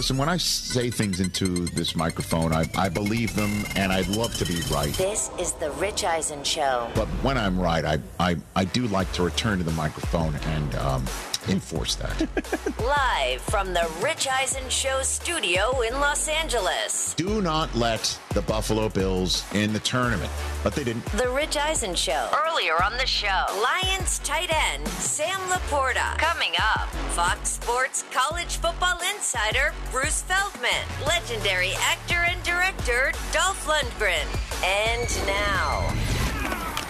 Listen, when I say things into this microphone, I, I believe them and I'd love to be right. This is the Rich Eisen Show. But when I'm right, I, I, I do like to return to the microphone and um, enforce that. Live from the Rich Eisen Show studio in Los Angeles. do not let the Buffalo Bills in the tournament. But they didn't. The Rich Eisen Show. Earlier on the show, Lions tight end Sam Laporta. Coming up, Fox Sports college football insider Bruce Feldman. Legendary actor and director Dolph Lundgren. And now,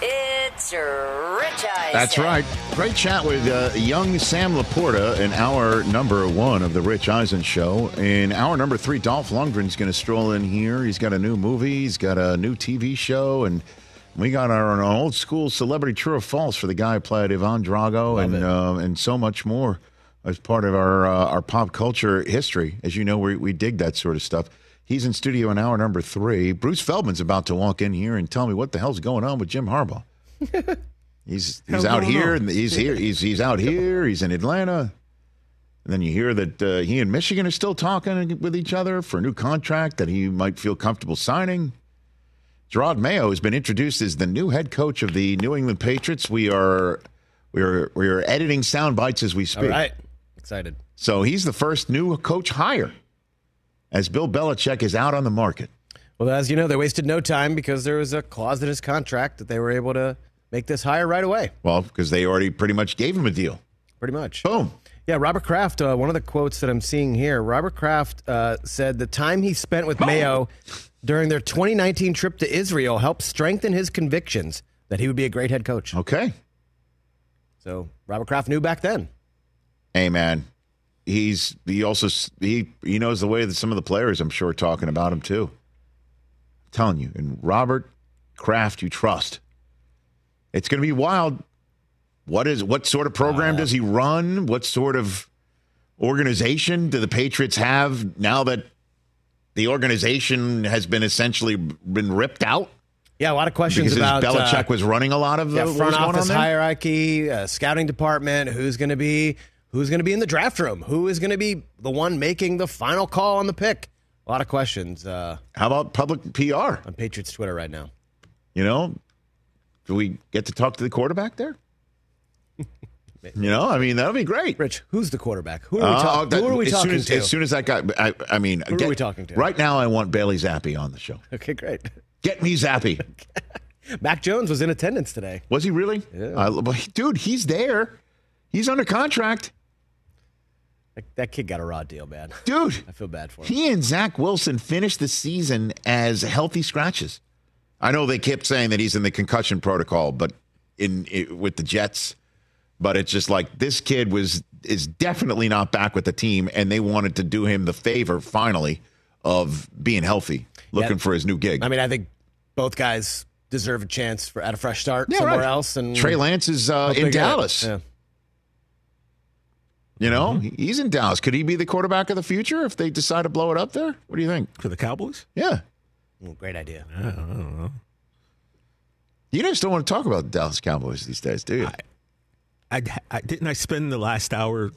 it's Rich Eisen. That's right. Great chat with uh, young Sam Laporta in hour number one of the Rich Eisen Show. In hour number three, Dolph Lundgren's going to stroll in here. He's got a new movie, he's got a new TV show, and we got our, our old school celebrity true or false for the guy who played Ivan Drago and uh, and so much more as part of our uh, our pop culture history. As you know, we, we dig that sort of stuff. He's in studio in hour number three. Bruce Feldman's about to walk in here and tell me what the hell's going on with Jim Harbaugh. He's he's out here on? and he's here. He's he's out here. He's in Atlanta. And then you hear that uh, he and Michigan are still talking with each other for a new contract that he might feel comfortable signing. Jerod Mayo has been introduced as the new head coach of the New England Patriots. We are we are we are editing sound bites as we speak. All right. Excited. So he's the first new coach hire, as Bill Belichick is out on the market. Well, as you know, they wasted no time because there was a clause in his contract that they were able to make this hire right away. Well, because they already pretty much gave him a deal. Pretty much. Boom. Yeah, Robert Kraft, uh, one of the quotes that I'm seeing here, Robert Kraft uh, said the time he spent with Mayo during their 2019 trip to Israel helped strengthen his convictions that he would be a great head coach. Okay. So Robert Kraft knew back then. Hey man, he's he also he he knows the way that some of the players I'm sure are talking about him too. I'm telling you, and Robert Kraft, you trust. It's going to be wild. What is what sort of program does he run? What sort of organization do the Patriots have now that the organization has been essentially been ripped out? Yeah, a lot of questions Because about Belichick uh, was running a lot of yeah, uh, front was going on office hierarchy, uh, scouting department, who's going to be who's going to be in the draft room, who is going to be the one making the final call on the pick. A lot of questions uh, How about public PR? on Patriots Twitter right now. You know, do we get to talk to the quarterback there? you know, I mean, that'll be great. Rich, who's the quarterback? Who are we, Uh, that- who are we as talking soon as, to? As soon as that guy, I, I mean, Who are we talking to? Right now, I want Bailey Zappe on the show. okay, great. Get me Zappe. Mac Jones was in attendance today. Was he really? Yeah. Dude, he's there. He's under contract. That, that kid got a raw deal, man. Dude, I feel bad for him. he and Zach Wilson finished the season as healthy scratches. I know they kept saying that he's in the concussion protocol, but in, i with the Jets, but it's just like this kid was is definitely not back with the team, and they wanted to do him the favor finally of being healthy, looking Yeah. for his new gig. I mean, I think both guys deserve a chance for at a fresh start Yeah, somewhere right. else. And Trey Lance is uh, in. Dallas. Yeah. You know, mm-hmm. he's in Dallas. Could he be the quarterback of the future if they decide to blow it up there? What do you think? For the Cowboys? Yeah. Ooh, great idea. I don't know. You just don't want to talk about the Dallas Cowboys these days, do you? I, I didn't I spend the last hour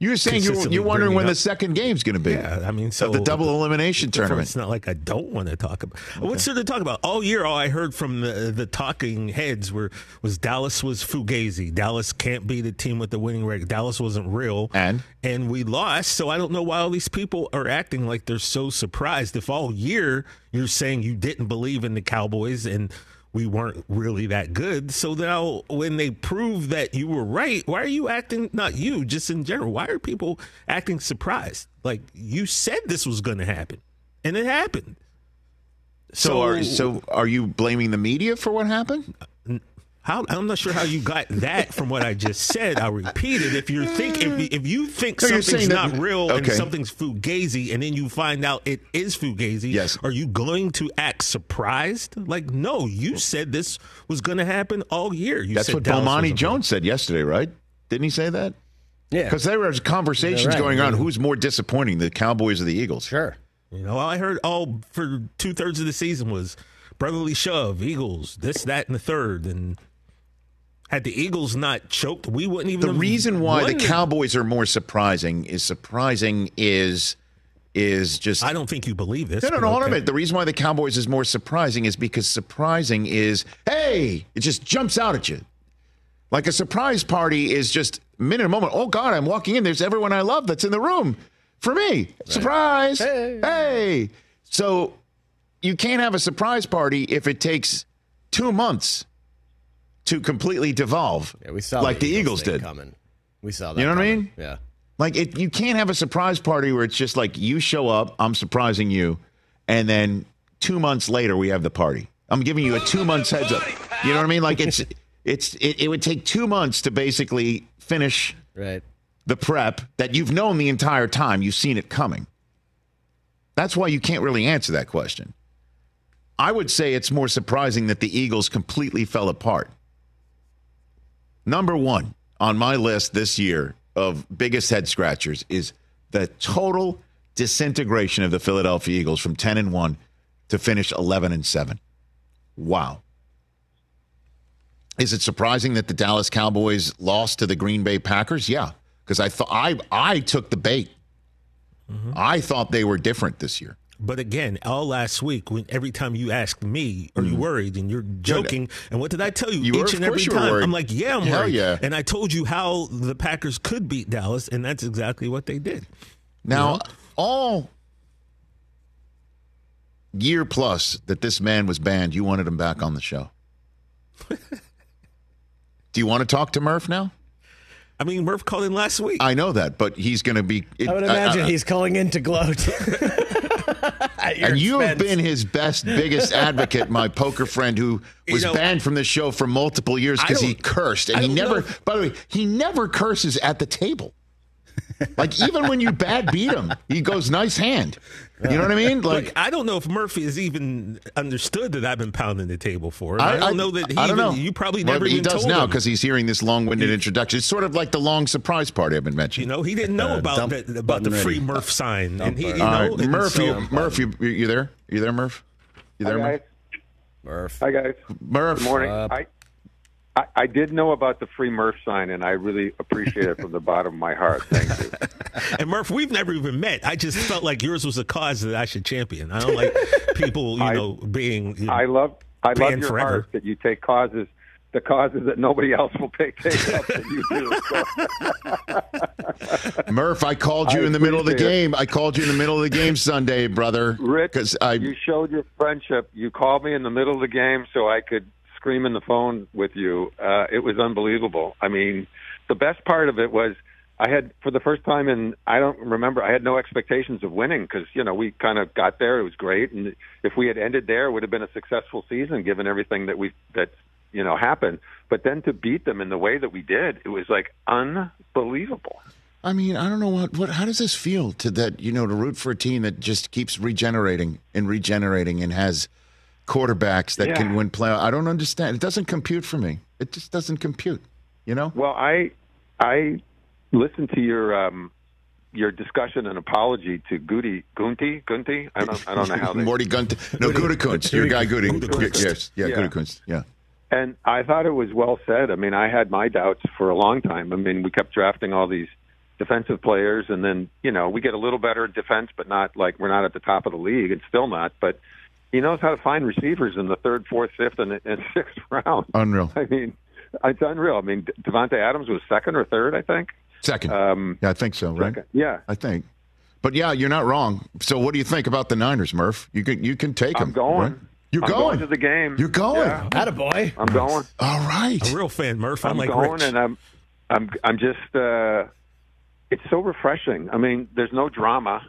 You were saying you're, you're wondering when the up. second game's going to be. Yeah, I mean, so the double elimination tournament. It's not like I don't want to talk about. What's there to talk about? All year, all I heard from the, the talking heads were was Dallas was fugazi. Dallas can't be the team with the winning record. Dallas wasn't real, And? and we lost. So I don't know why all these people are acting like they're so surprised. If all year you're saying you didn't believe in the Cowboys and we weren't really that good. So now when they prove that you were right, why are you acting not you, just in general? Why are people acting surprised? Like you said this was going to happen and it happened. So, are, so are you blaming the media for what happened? How, I'm not sure how you got that from what I just said. I'll repeat it. If you think if, if you think No, something's saying that- not real and something's fugazi, and then you find out it is fugazi, Yes. are you going to act surprised? Like, no, you said this was going to happen all year. You That's said what Dallas Bomani Jones said yesterday, right? Didn't he say that? Yeah. Because there was conversations right. going on. Who's more disappointing, the Cowboys or the Eagles? Sure. You know, I heard all for two thirds of the season was brotherly shove, Eagles, this, that, and the third, and. Had the Eagles not choked, we wouldn't even. The have reason why won the Cowboys are more surprising is surprising is is just I don't think you believe this. No, no, no. Hold on a okay. minute. The reason why the Cowboys is more surprising is because surprising is, hey, it just jumps out at you. Like a surprise party is just minute, a moment. Oh God, I'm walking in. There's everyone I love that's in the room for me. Surprise! Hey. So you can't have a surprise party if it takes two months to completely devolve. Yeah, we saw like the Eagles thing did. coming. We saw that. You know what I mean? Yeah. Like it, you can't have a surprise party where it's just like you show up, I'm surprising you, and then two months later we have the party. I'm giving you a two months heads up. You know what I mean? Like it's it's it, it would take two months to basically finish Right. the prep that you've known the entire time. You've seen it coming. That's why you can't really answer that question. I would say it's more surprising that the Eagles completely fell apart. Number one on my list this year of biggest head scratchers is the total disintegration of the Philadelphia Eagles from 10 and 1 to finish 11 and 7. Wow. Is it surprising that the Dallas Cowboys lost to the Green Bay Packers? Yeah, because I thought I I took the bait. Mm-hmm. I thought they were different this year. But again, all last week, when every time you asked me, "Are you mm. worried?" and you're joking, and what did I tell you? You Each of and every course you were time, worried. I'm like, "Yeah, I'm Hell worried." yeah. And I told you how the Packers could beat Dallas, and that's exactly what they did. Now, all year plus that this man was banned, you wanted him back on the show. Do you want to talk to Murph now? I mean, Murph called in last week. I know that, but he's going to be. I would imagine he's calling in to gloat. And you have been his best, biggest advocate, my poker friend who You was know, banned from the show for multiple years because he cursed. And I he never, know. by the way, he never curses at the table. Like, even when you bad beat him, he goes, nice hand. You know what I mean? Like, Like, I don't know if Murphy has even understood that I've been pounding the table for him. I, I, don't know that he I don't even, know. you probably Well, never He does told now because he's hearing this long-winded introduction. It's sort of like the long surprise party I've been mentioning. You know, he didn't know Uh, about dump that, about the free ready. Murph sign, and he, you know, All right, and Murph, so- you, Murph, you, you there? You there, Murph? You there, Hi Murph? guys. Murph. Hi guys. Murph. Good morning. Uh, I, I I did know about the free Murph sign, and I really appreciate it from the bottom of my heart. Thank you. And Murph, we've never even met. I just felt like yours was a cause that I should champion. I don't like people, you I- know, being. You know, I love I love your forever. heart that you take causes, the causes that nobody else will take take up that you do. So, Murph, I called you I in the middle of the appreciate it. game. I called you in the middle of the game Sunday, brother. Rich, because I you showed your friendship. You called me in the middle of the game so I could scream in the phone with you. Uh, it was unbelievable. I mean, the best part of it was I had for the first time in I don't remember I had no expectations of winning because you know we kind of got there. It was great, and if we had ended there, it would have been a successful season given everything that we that you know happened. But then to beat them in the way that we did, it was like unbelievable. I mean, I don't know what, what how does this feel to that, you know, to root for a team that just keeps regenerating and regenerating and has quarterbacks that Yeah. can win play. I don't understand. It doesn't compute for me. It just doesn't compute, you know? Well, I I listened to your um, your discussion and apology to Goody Gunty Gunty. I don't I don't know how they Morty Gunt. No, Gutekunst. Your guy Goody. Yes. Yeah, Yeah. Gutekunst. Yeah. And I thought it was well said. I mean, I had my doubts for a long time. I mean, we kept drafting all these defensive players, and then you know we get a little better at defense, but not like we're not at the top of the league. It's still not, but he knows how to find receivers in the third, fourth, fifth, and, and sixth round. Unreal. I mean, it's unreal. I mean, Davante Adams was second or third, I think. Second. Um, yeah, I think so, right? second. Yeah, I think. But yeah, you're not wrong. So what do you think about the Niners, Murph? You can you can take them. I'm going. right? You're I'm going. going to the game. You're going. Yeah. Attaboy. I'm going. All right. A real fan, Murph. I'm I'm like going, Rich. and I'm, I'm, I'm just. Uh, it's so refreshing. I mean, there's no drama,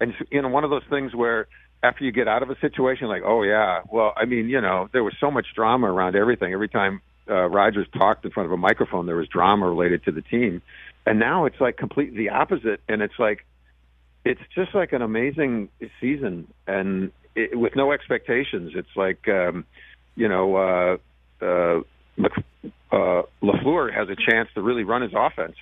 and it's, you know, one of those things where after you get out of a situation, like, oh yeah, well, I mean, you know, there was so much drama around everything. Every time uh, Rodgers talked in front of a microphone, there was drama related to the team, and now it's like completely the opposite, and it's like, it's just like an amazing season, and it, with no expectations. It's like, um, you know. Uh, uh, uh, Lafleur has a chance to really run his offense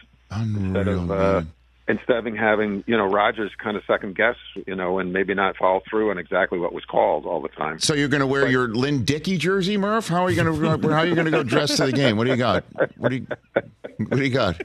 instead of uh, man. Instead of having you know Rodgers kind of second guess you know and maybe not follow through on exactly what was called all the time. So you're going to wear your Lynn Dickey jersey, Murph? How are you going to how are you going to go dressed to the game? What do you got? What do you what do you got?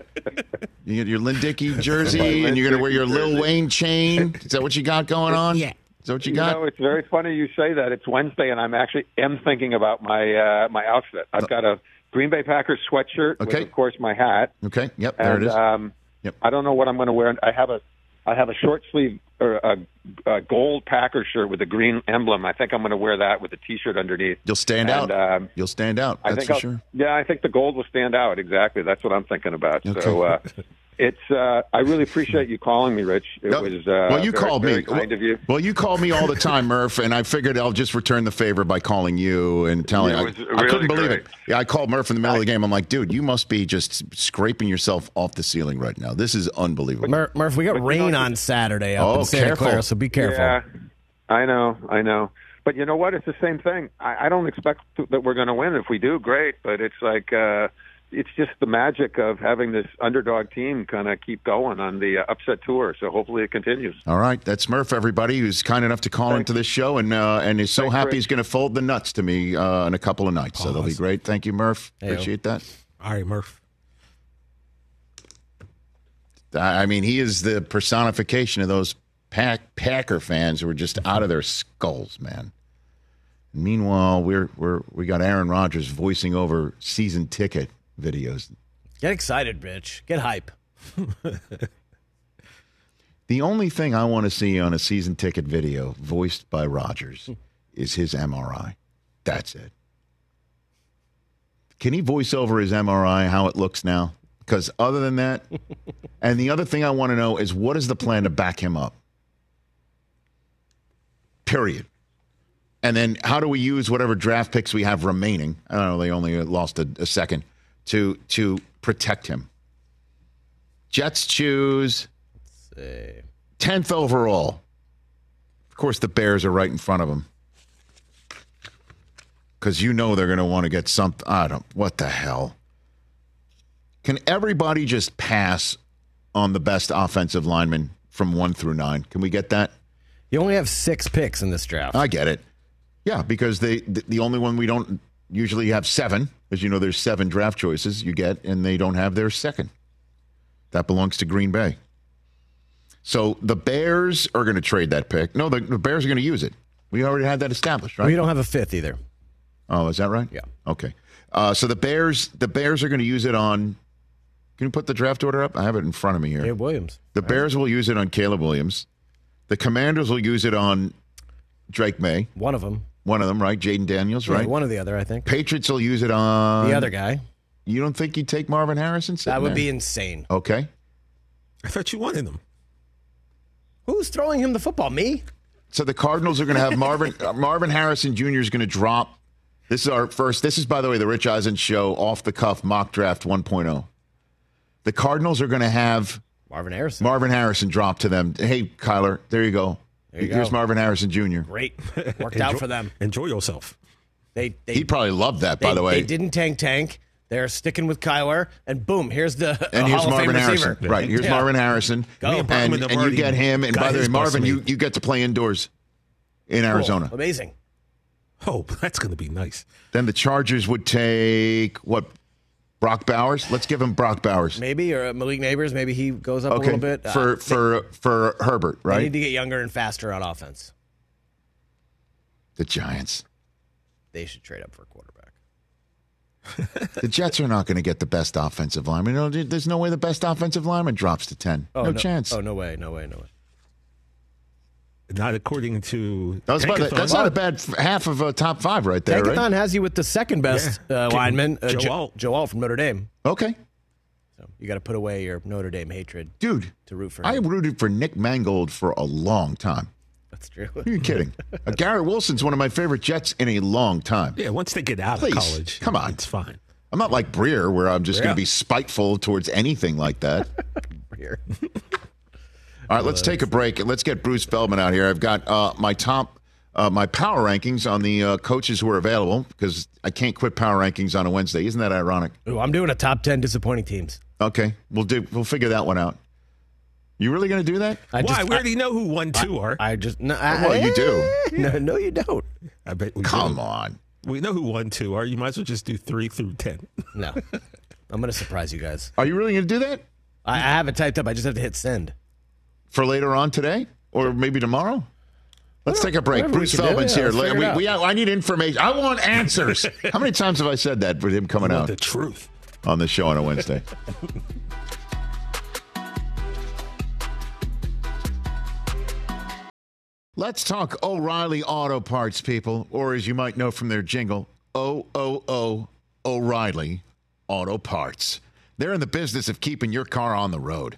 You get your Lynn Dickey jersey, and you're going to wear your Lil Wayne chain. Is that what you got going on? Yeah. Is that what you You got? know, it's very funny you say that. It's Wednesday, and I'm actually am thinking about my uh, my outfit. I've got a Green Bay Packers sweatshirt Okay. with, of course, my hat. Okay. Yep. There and it is. um, Yep. I don't know what I'm going to wear. I have a I have a short sleeve or a, a gold Packer shirt with a green emblem. I think I'm going to wear that with a T-shirt underneath. You'll stand and, out. Um, You'll stand out. I think for I'll, sure. Yeah, I think the gold will stand out. Exactly. That's what I'm thinking about. So uh, it's. Uh, I really appreciate you calling me, Rich. It No, was. Uh, well, you very, called very me. Kind of you. Well, you called me all the time, Murph, and I figured I'll just return the favor by calling you and telling. It I, was I really couldn't believe great. it. Yeah, I called Murph in the middle of the game. I'm like, dude, you must be just scraping yourself off the ceiling right now. This is unbelievable. Mur- Murph, we got rain on Saturday up Oh, in Santa careful. Clara, so be careful. Yeah, I know. I know. But you know what? It's the same thing. I, I don't expect to, that we're going to win. If we do, great. But it's like. Uh, it's just the magic of having this underdog team kind of keep going on the uh, upset tour. So hopefully it continues. All right, that's Murph, everybody, who's kind enough to call into this show and uh, and is so Thanks, happy Rich. he's going to fold the nuts to me uh, in a couple of nights. So that'll be great. Thank you, Murph. Hey-o. Appreciate that. All right, Murph. I I mean, he is the personification of those Pack, Packer fans who are just out of their skulls, man. Meanwhile, we're we're we got Aaron Rodgers voicing over season ticket videos. Get excited, bitch. Get hype. The only thing I want to see on a season ticket video voiced by Rodgers is his MRI. That's it. Can he voice over his MRI how it looks now? Because other than that, and the other thing I want to know is what is the plan to back him up? Period. And then how do we use whatever draft picks we have remaining? I don't know. They only lost a, a second to to protect him. Jets choose tenth overall. Of course, the Bears are right in front of them because you know they're going to want to get something. I don't. What the hell? Can everybody just pass on the best offensive lineman from one through nine? Can we get that? You only have six picks in this draft. I get it. Yeah, because they the, the only one we don't usually you have seven, as you know, there's seven draft choices you get, and they don't have their second. That belongs to Green Bay. So the Bears are going to trade that pick. No, the, the Bears are going to use it. We already had that established, right? We don't have a fifth either. Oh, is that right? Yeah. Okay. Uh, so the Bears, the Bears are going to use it on. Can you put the draft order up? I have it in front of me here. Caleb Williams. The Bears will use it on Caleb Williams. The Commanders will use it on Drake Maye. One of them. One of them, right? Jayden Daniels, right? one or the other, I think. Patriots will use it on the other guy. You don't think you'd take Marvin Harrison? That would there? be insane. okay. I thought you wanted him. Who's throwing him the football? Me? So the Cardinals are going to have Marvin uh, Marvin Harrison Jr. is going to drop. This is our first. This is, by the way, the Rich Eisen show off the cuff mock draft 1.0. The Cardinals are going to have Marvin Harrison. Marvin Harrison drop to them. Hey, Kyler, there you go. There you Here's go. Marvin Harrison Jr. Great. Worked out for them. Enjoy yourself. They they, He probably loved that, they, by the way. they didn't tank tank. They're sticking with Kyler, and boom, here's the and a here's Hall of Fame Marvin receiver. Harrison. Right. Here's Yeah. Marvin Harrison. Go. And And, and you get him. And by the way, Marvin, you, you get to play indoors in Arizona. Amazing. Oh, that's going to be nice. Then the Chargers would take what? Brock Bowers. Let's give him Brock Bowers. Maybe or uh, Malik Nabers. Maybe he goes up a little bit. Uh, for for for Herbert, they right? need to get younger and faster on offense. the Giants. They should trade up for a quarterback. The Jets are not going to get the best offensive lineman. No, There's no way the best offensive lineman drops to ten. Oh, no, chance. Oh no way! No way! No way! Not according to. That was about, Tankathon. that's not a bad half of a top five right there, Tankathon right? has you with the second best Yeah. uh, lineman, uh, Joe Jo- Alt. From Notre Dame. Okay, So you got to put away your Notre Dame hatred dude. to root for I rooted for Nick Mangold for a long time. That's true. Are you kidding? uh, Garrett Wilson's one of my favorite Jets in a long time. Yeah, once they get out Please, of college, come on. it's fine. I'm not like Breer, where I'm just going to be spiteful towards anything like that. Here. All right, let's take a break and let's get Bruce Feldman out here. I've got uh, my top, uh, my power rankings on the uh, coaches who are available because I can't quit power rankings on a Wednesday. Isn't that ironic? Ooh, I'm doing a top ten disappointing teams. Okay, we'll do. We'll figure that one out. You really going to do that? I Why? just, we already know who one, two are. I, I just no. I, Well, you do. No, no, you don't. I bet we Come do. on. We know who one, two are. You might as well just do three through ten. No, I'm gonna surprise you guys. Are you really going to do that I, I have it typed up. I just have to hit send. For later on today or maybe tomorrow? Let's take a break. Bruce can do, Feldman's yeah, here. let's figure it We, we, I need information. I want answers. How many times have I said that with him coming out The truth. on the show on a Wednesday? Let's talk O'Reilly Auto Parts, people, or as you might know from their jingle, O O O O'Reilly Auto Parts. They're in the business of keeping your car on the road.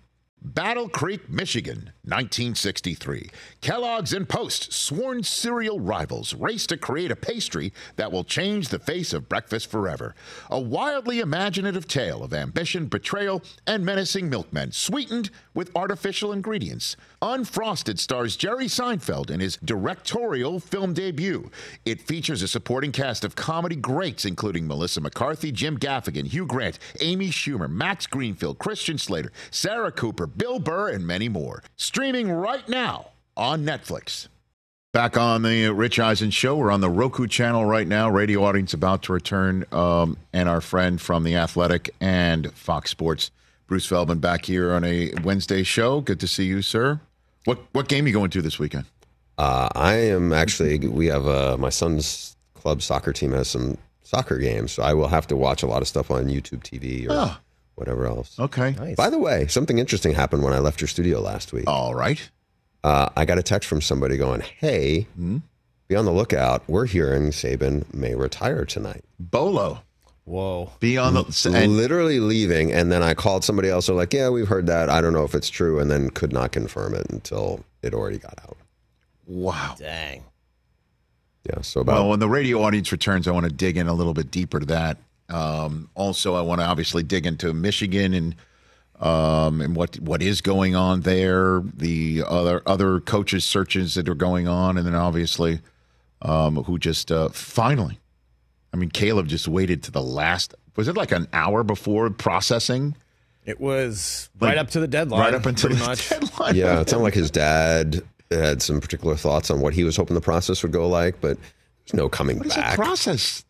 Battle Creek, Michigan, 1963. Kellogg's and Post, sworn cereal rivals, race to create a pastry that will change the face of breakfast forever. A wildly imaginative tale of ambition, betrayal, and menacing milkmen, sweetened with artificial ingredients. Unfrosted stars Jerry Seinfeld in his directorial film debut. It features a supporting cast of comedy greats, including Melissa McCarthy, Jim Gaffigan, Hugh Grant, Amy Schumer, Max Greenfield, Christian Slater, Sarah Cooper, Bill Burr, and many more. Streaming right now on Netflix. Back on the Rich Eisen show. We're on the Roku channel right now. Radio audience about to return, um, and our friend from The Athletic and Fox Sports, Bruce Feldman, back here on a Wednesday show. Good to see you, sir. What what game are you going to this weekend? Uh, I am actually. We have uh, my son's club soccer team has some soccer games, so I will have to watch a lot of stuff on YouTube TV or Oh. Whatever else. Okay. Nice. By the way, something interesting happened when I left your studio last week. All right. Uh, I got a text from somebody going, "Hey, be on the lookout. We're hearing Saban may retire tonight." Bolo. Whoa. Be on the and Literally leaving, and then I called somebody else. They're like, "Yeah, we've heard that. I don't know if it's true," and then could not confirm it until it already got out. wow. Dang. Yeah. So about Well, when the radio audience returns, I want to dig in a little bit deeper to that. Um, also, I want to obviously dig into Michigan and um, and what what is going on there, the other other coaches searches that are going on, and then obviously um, who just uh, finally, I mean, Caleb just waited to the last. Was it like an hour before processing? It was Like, right up to the deadline. right up until the much. deadline. Yeah, it sounded like his dad had some particular thoughts on what he was hoping the process would go like, but there's no coming What is back. that process?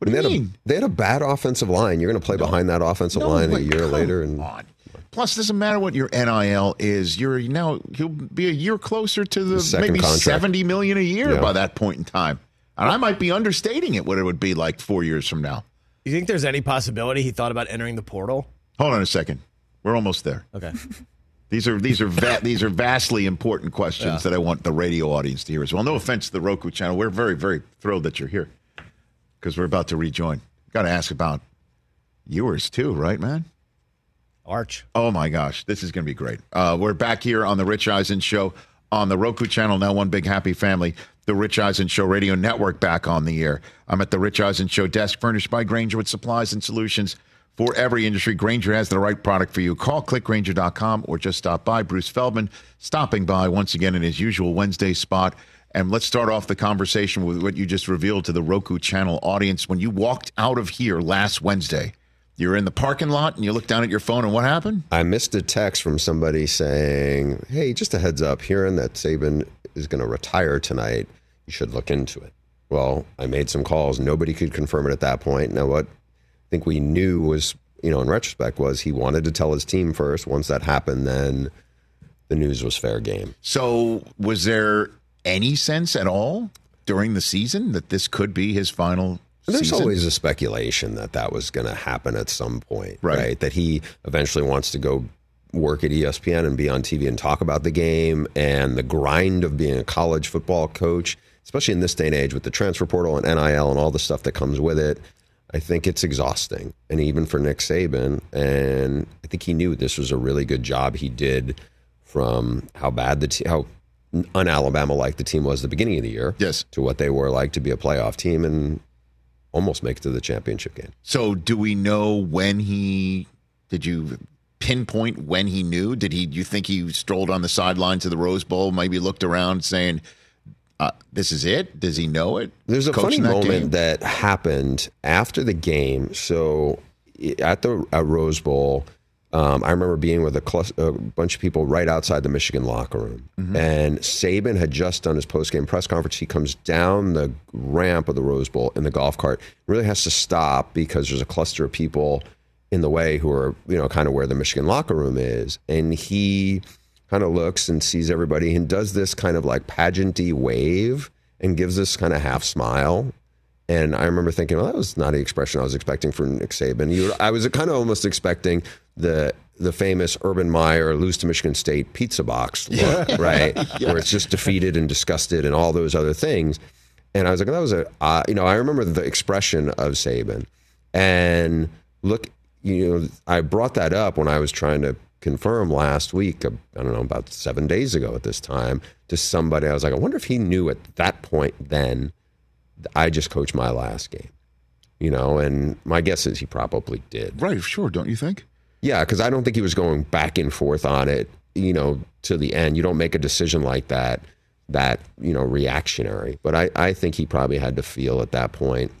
What do they, you had a, they had a bad offensive line. You're going to play behind that offensive No, line a year come later, and on. Plus, it doesn't matter what your NIL is. You're now you'll be a year closer to the second maybe contract. seventy million a year Yeah. by that point in time. And I might be understating it what it would be like four years from now. You think there's any possibility he thought about entering the portal? Hold on a second. We're almost there. Okay. These are these are va- these are vastly important questions Yeah. that I want the radio audience to hear as well. No offense to the Roku channel, we're very very thrilled that you're here because we're about to rejoin. Got to ask about yours too, right, man? Arch. Oh my gosh, this is going to be great. Uh, we're back here on the Rich Eisen Show on the Roku channel, now one big happy family. The Rich Eisen Show radio network back on the air. I'm at the Rich Eisen Show desk, furnished by Grainger with supplies and solutions for every industry. Grainger has the right product for you. Call clickgrainger.com or just stop by. Bruce Feldman stopping by once again in his usual Wednesday spot. And let's start off the conversation with what you just revealed to the Roku channel audience. When you walked out of here last Wednesday, you're in the parking lot and you look down at your phone, and what happened? I missed a text from somebody saying, "Hey, just a heads up, hearing that Saban is going to retire tonight, you should look into it." Well, I made some calls. Nobody could confirm it at that point. Now, what I think we knew was, you know, in retrospect, was he wanted to tell his team first. Once that happened, then the news was fair game. So, was there any sense at all during the season that this could be his final there's season? always a speculation that that was going to happen at some point, Right. right. That he eventually wants to go work at ESPN and be on TV and talk about the game and the grind of being a college football coach, especially in this day and age with the transfer portal and NIL and all the stuff that comes with it. I think it's exhausting, and even for Nick Saban. And I think he knew this was a really good job he did from how bad the te- how un-Alabama like the team was at the beginning of the year, Yes. to what they were like to be a playoff team and almost make it to the championship game. So, do we know when he? Did you pinpoint when he knew? Did he? Do you think he strolled on the sidelines of the Rose Bowl, maybe looked around, saying, uh, "This is it"? Does he know it? There's a Coaching funny that moment game? that happened after the game. So at the at Rose Bowl, um, I remember being with a, clus- a bunch of people right outside the Michigan locker room, Mm-hmm. and Saban had just done his post game press conference. He comes down the ramp of the Rose Bowl in the golf cart. Really has to stop because there's a cluster of people in the way who are you know kind of where the Michigan locker room is, and he kind of looks and sees everybody and does this kind of like pageanty wave and gives this kind of half smile. And I remember thinking, well, that was not the expression I was expecting from Nick Saban. You, I was kind of almost expecting the the famous Urban Meyer lose to Michigan State pizza box look, right? Where it's just defeated and disgusted and all those other things. And I was like, that was a, uh, you know, I remember the expression of Saban. And look, you know, I brought that up when I was trying to confirm last week, I don't know, about seven days ago at this time, to somebody. I was like, I wonder if he knew at that point then I just coached my last game, you know, and my guess is he probably did. right? Sure, don't you think? Yeah, because I don't think he was going back and forth on it, you know, to the end. You don't make a decision like that, that, you know, reactionary. But I, I think he probably had to feel at that point,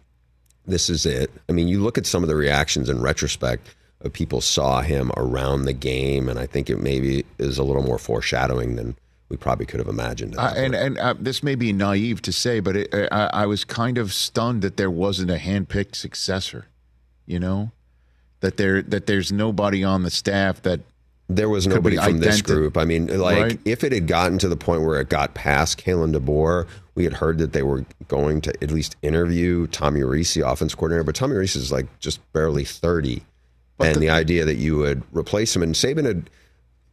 this is it. I mean, you look at some of the reactions in retrospect of people saw him around the game, and I think it maybe is a little more foreshadowing than we probably could have imagined. Uh, and and uh, this may be naive to say, but it, I, I was kind of stunned that there wasn't a handpicked successor. You know, that there that there's nobody on the staff that There was nobody from this group. I mean, like Right. if it had gotten to the point where it got past Kalen DeBoer, we had heard that they were going to at least interview Tommy Rees, the offense coordinator. But Tommy Rees is like just barely thirty, and the, idea that you would replace him and Saban had,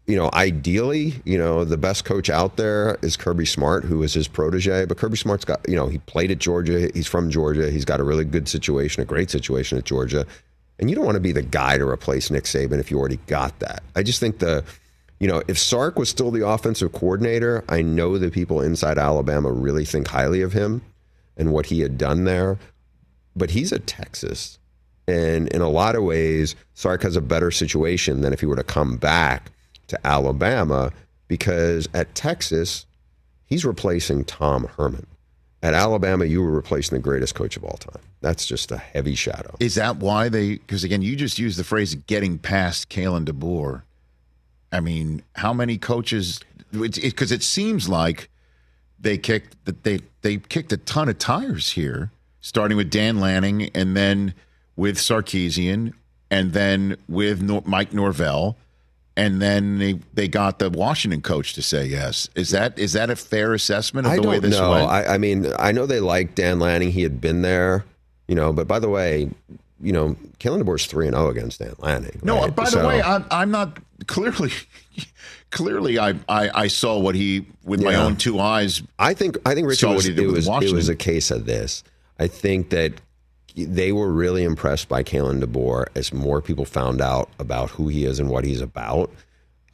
you know, ideally, you know, the best coach out there is Kirby Smart, who is his protege. But Kirby Smart's got, you know, he played at Georgia. He's from Georgia. He's got a really good situation, a great situation at Georgia. And you don't want to be the guy to replace Nick Saban if you already got that. I just think the, you know, if Sark was still the offensive coordinator, I know the people inside Alabama really think highly of him and what he had done there. But he's at Texas. And in a lot of ways, Sark has a better situation than if he were to come back to Alabama because at Texas, he's replacing Tom Herman. At Alabama, you were replacing the greatest coach of all time. That's just a heavy shadow. is that why they because again you just used the phrase getting past Kalen DeBoer. I mean, how many coaches? Because it, seems like they kicked that they they kicked a ton of tires here, starting with Dan Lanning and then with Sarkisian and then with Mike Norvell, and then they they got the Washington coach to say yes. Is that is that a fair assessment of I the way this know. went? I, I mean, I know they liked Dan Lanning. He had been there, you know. But by the way, you know, Kalen DeBoer's three and zero against Dan Lanning. No, right? by the way, I'm, I'm not clearly. Clearly, I, I I saw what he with my own two eyes. I think I think Richard So what was he it did with was it was a case of this. I think that they were really impressed by Kalen DeBoer as more people found out about who he is and what he's about.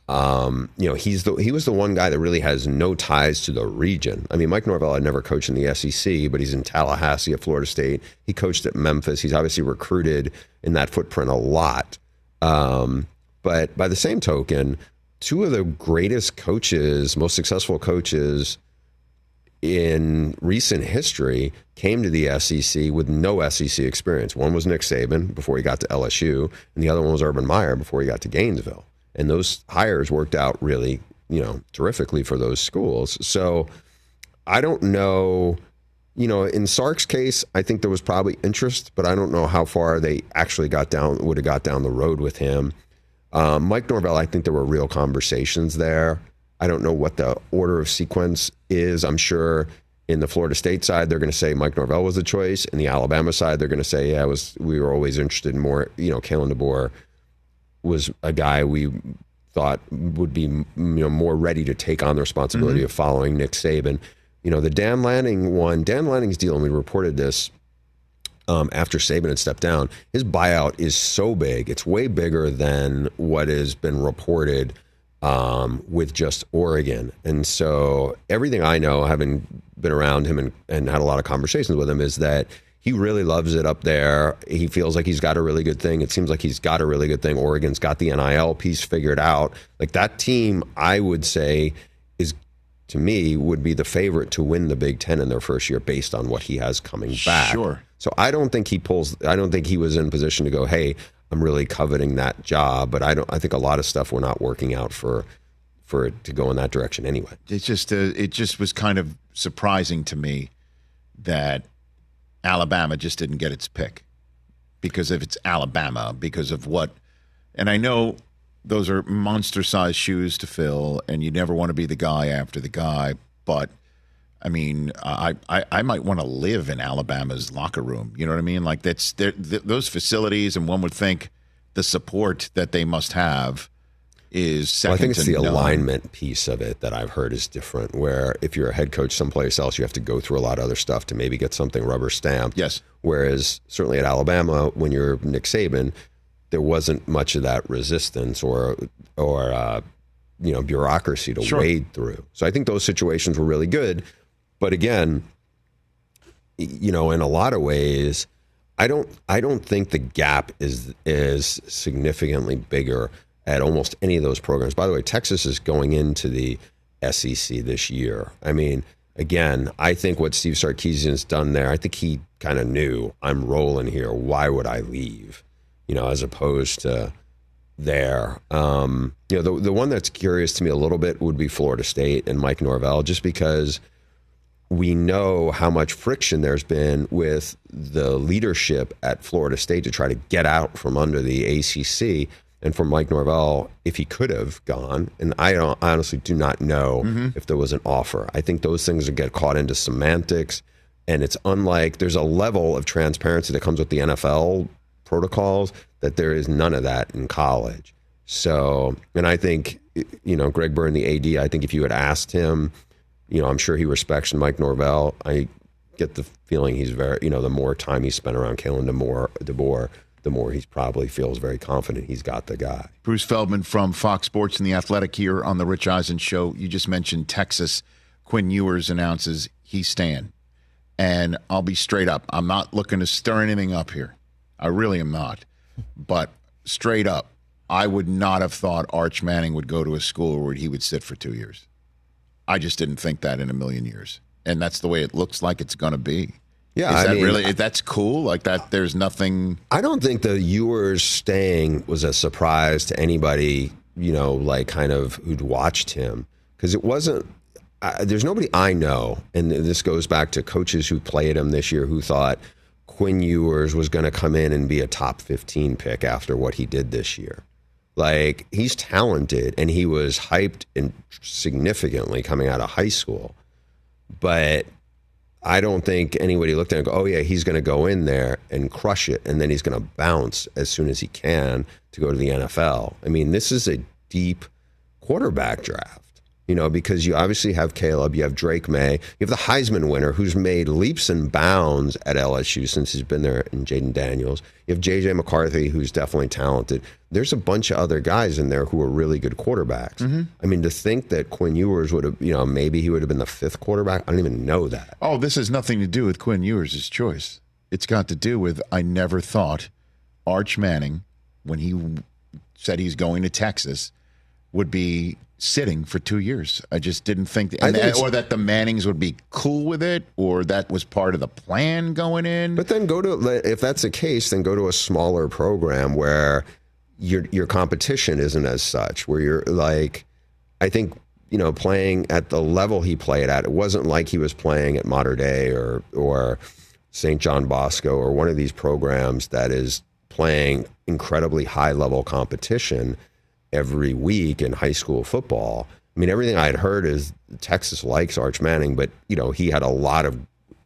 Um, you know, he's the he was the one guy that really has no ties to the region. I mean, Mike Norvell had never coached in the SEC, but he's in Tallahassee at Florida State. He coached at Memphis. He's obviously recruited in that footprint a lot. Um, but by the same token, two of the greatest coaches, most successful coaches in recent history came to the SEC with no SEC experience. One was Nick Saban before he got to LSU, and the other one was Urban Meyer before he got to Gainesville. And those hires worked out really, you know, terrifically for those schools. So I don't know, you know, in Sark's case, I think there was probably interest, but I don't know how far they actually got down would have got down the road with him. Um, Mike Norvell, I think there were real conversations there. I don't know what the order of sequence is. I'm sure in the Florida State side, they're going to say Mike Norvell was the choice. In the Alabama side, they're going to say, yeah, it was we were always interested in more. You know, Kalen DeBoer was a guy we thought would be you know more ready to take on the responsibility of following Nick Saban. You know, the Dan Lanning one, Dan Lanning's deal, and we reported this um, after Saban had stepped down. His buyout is so big; it's way bigger than what has been reported um, with just Oregon. And so, everything I know, having been around him and, and had a lot of conversations with him, is that he really loves it up there. He feels like he's got a really good thing. It seems like he's got a really good thing. Oregon's got the NIL piece figured out. Like that team, I would say, is to me would be the favorite to win the Big Ten in their first year based on what he has coming back. Sure. So I don't think he pulls. I don't think he was in position to go, "Hey, I'm really coveting that job." But I don't. I think a lot of stuff we're not working out for for it to go in that direction anyway. It just uh, it just was kind of surprising to me that Alabama just didn't get its pick because if it's Alabama because of what and I know those are monster sized shoes to fill and you never want to be the guy after the guy but I mean I I, I might want to live in Alabama's locker room you know what I mean like that's th- those facilities and one would think the support that they must have is second Well, I think it's to the none. alignment piece of it that I've heard is different. Where if you're a head coach someplace else, you have to go through a lot of other stuff to maybe get something rubber stamped. Yes. Whereas certainly at Alabama, when you're Nick Saban, there wasn't much of that resistance or or uh, you know bureaucracy to Sure. wade through. So I think those situations were really good. But again, you know, in a lot of ways, I don't I don't think the gap is is significantly bigger at almost any of those programs. By the way, Texas is going into the SEC this year. I mean, again, I think what Steve Sarkisian's done there, I think he kind of knew I'm rolling here. Why would I leave? You know, as opposed to there. Um, you know, the the one that's curious to me a little bit would be Florida State and Mike Norvell, just because we know how much friction there's been with the leadership at Florida State to try to get out from under the ACC. And for Mike Norvell, if he could have gone, and I don't, I honestly do not know mm-hmm. if there was an offer. I think those things would get caught into semantics, and it's unlike there's a level of transparency that comes with the NFL protocols that there is none of that in college. So, and I think you know Greg Byrne, the AD. I think if you had asked him you know, I'm sure he respects Mike Norvell. I get the feeling he's very, you know, the more time he spent around Kalen DeMoor, DeBoer, the more he probably feels very confident he's got the guy. Bruce Feldman from Fox Sports and the Athletic here on the Rich Eisen Show. You just mentioned Texas. Quinn Ewers announces he's staying. And I'll be straight up. I'm not looking to stir anything up here. I really am not. But straight up, I would not have thought Arch Manning would go to a school where he would sit for two years. I just didn't think that in a million years. And that's the way it looks like it's going to be. Yeah, Is I that mean, really, that's cool? Like that, there's nothing. I don't think the Ewers staying was a surprise to anybody, you know, like kind of who'd watched him because it wasn't. I, there's nobody I know, and this goes back to coaches who played him this year who thought Quinn Ewers was going to come in and be a top 15 pick after what he did this year. Like he's talented and he was hyped and significantly coming out of high school, but I don't think anybody looked at and go, oh, yeah, he's going to go in there and crush it. And then he's going to bounce as soon as he can to go to the NFL. I mean, this is a deep quarterback draft, you know, because you obviously have Caleb, you have Drake Maye, you have the Heisman winner who's made leaps and bounds at LSU since he's been there, and Jayden Daniels. You have JJ McCarthy, who's definitely talented. There's a bunch of other guys in there who are really good quarterbacks. Mm-hmm. I mean, to think that Quinn Ewers would have, you know, maybe he would have been the fifth quarterback, I don't even know that. Oh, this has nothing to do with Quinn Ewers' choice. It's got to do with I never thought Arch Manning, when he said he's going to Texas, would be sitting for two years. I just didn't think, that, and think that- or that the Mannings would be cool with it, or that was part of the plan going in. But then go to if that's the case, then go to a smaller program where your your competition isn't as such. Where you're like, I think you know playing at the level he played at, it wasn't like he was playing at Mater Dei or or St. John Bosco or one of these programs that is playing incredibly high level competition every week in high school football. I mean, everything I had heard is Texas likes Arch Manning, but you know he had a lot of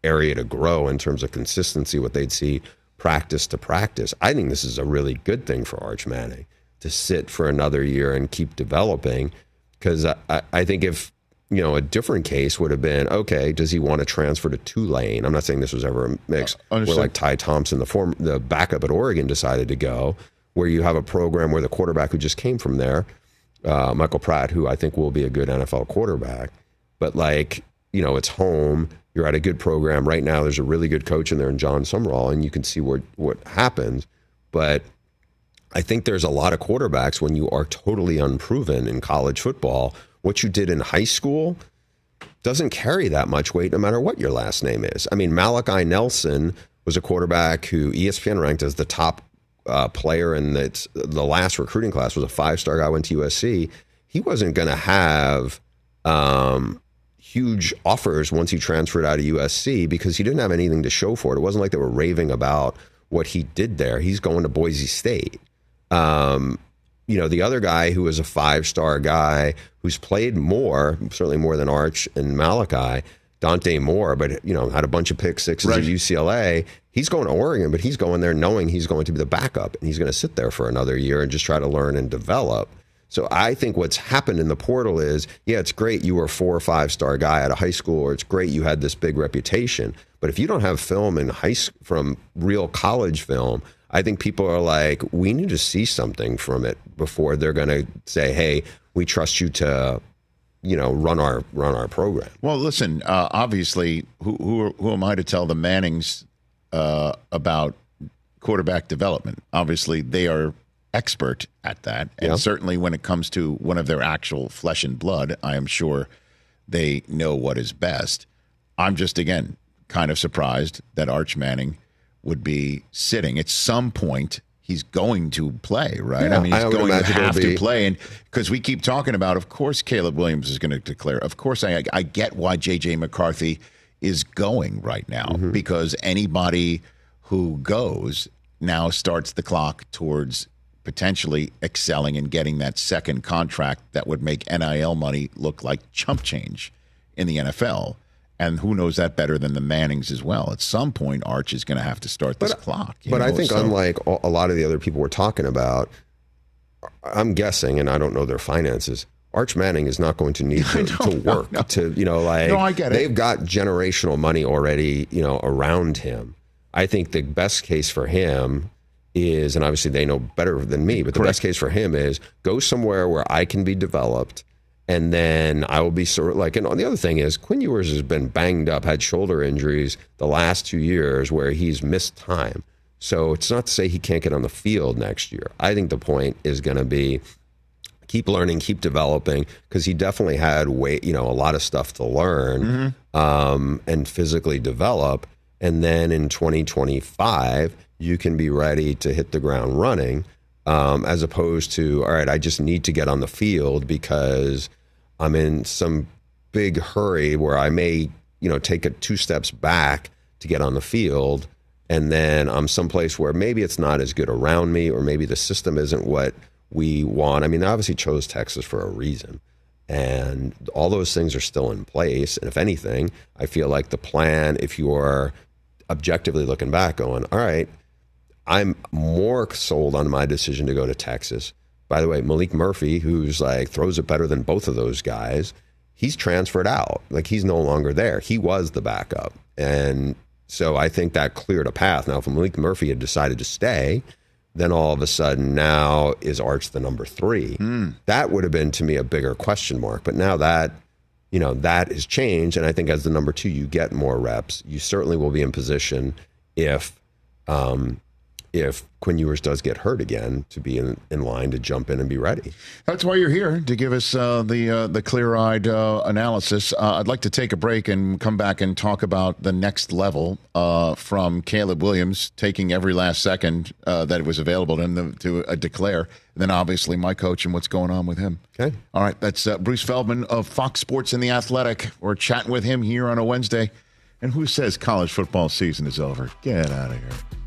area to grow in terms of consistency. What they'd see practice to practice. I think this is a really good thing for Arch Manning to sit for another year and keep developing. Because I, I- think if you know a different case would have been okay, does he want to transfer to Tulane? I'm not saying this was ever a mix uh, where like Ty Thompson, the form the backup at Oregon, decided to go. Where you have a program where the quarterback who just came from there, uh, Michael Pratt, who I think will be a good NFL quarterback, but like you know, it's home. You're at a good program right now. There's a really good coach in there, in Jon Sumrall, and you can see what what happens. But I think there's a lot of quarterbacks when you are totally unproven in college football. What you did in high school doesn't carry that much weight no matter what your last name is. I mean, Malachi Nelson was a quarterback who ESPN ranked as the top uh, player in the, the last recruiting class, was a five star guy, went to USC. He wasn't going to have um, huge offers once he transferred out of USC because he didn't have anything to show for it. It wasn't like they were raving about what he did there. He's going to Boise State. Um, you know, the other guy who was a five star guy who's played more, certainly more than Arch and Malachi, Dante Moore, but, you know, had a bunch of pick sixes Right. at UCLA. He's going to Oregon, but he's going there knowing he's going to be the backup and he's going to sit there for another year and just try to learn and develop. So I think what's happened in the portal is, yeah, it's great you were a four or five star guy out of high school, or it's great you had this big reputation. But if you don't have film in high from real college film, I think people are like, we need to see something from it before they're going to say, hey, we trust you to, you know, run our run our program. Well, listen. Uh, obviously, who who, who am I to tell the Mannings uh, about quarterback development? Obviously, they are expert at that, and Yeah. certainly when it comes to one of their actual flesh and blood, I am sure they know what is best. I'm just again kind of surprised that Arch Manning would be sitting at some point. He's going to play, right? Yeah, I mean, he's I going to have to play, and because we keep talking about, of course, Caleb Williams is going to declare. Of course, I, I get why JJ McCarthy is going right now Mm-hmm. because anybody who goes now starts the clock towards potentially excelling and getting that second contract that would make NIL money look like chump change in the NFL. And who knows that better than the Mannings as well? At some point, Arch is going to have to start this clock. you But I think, so- unlike a lot of the other people we're talking about, I'm guessing, and I don't know their finances. Arch Manning is not going to need to, to work to, you know, like No, I get it. they've got generational money already, you know, around him. I think the best case for him is, and obviously they know better than me, but the best case for him is go somewhere where I can be developed. And then I will be sort of like, and the other thing is, Quinn Ewers has been banged up, had shoulder injuries the last two years where he's missed time. So it's not to say he can't get on the field next year. I think the point is going to be keep learning, keep developing, because he definitely had way, you know, a lot of stuff to learn um, and physically develop. And then in 2025, you can be ready to hit the ground running, um, as opposed to, all right, I just need to get on the field because I'm in some big hurry where I may, you know, take it two steps back to get on the field. And then I'm someplace where maybe it's not as good around me, or maybe the system isn't what we want. I mean, they obviously chose Texas for a reason. And all those things are still in place. And if anything, I feel like the plan, if you are objectively looking back, going, all right, I'm more sold on my decision to go to Texas. By the way, Maalik Murphy, who's like throws it better than both of those guys, he's transferred out. Like he's no longer there. He was the backup. And so I think that cleared a path. Now, if Maalik Murphy had decided to stay, then all of a sudden now is Arch the number three. That would have been to me a bigger question mark. But now that you know that has changed, and I think as the number two, you get more reps. You certainly will be in position if um, if Quinn Ewers does get hurt again to be in, in line to jump in and be ready. That's why you're here to give us uh, the uh, the clear eyed uh, analysis. Uh, I'd like to take a break and come back and talk about the next level uh, from Caleb Williams taking every last second uh, that was available to him to, to declare. And then obviously my coach and what's going on with him. Okay. All right, that's Bruce Feldman of Fox Sports and the Athletic. We're chatting with him here on a Wednesday. And who says college football season is over? Get out of here.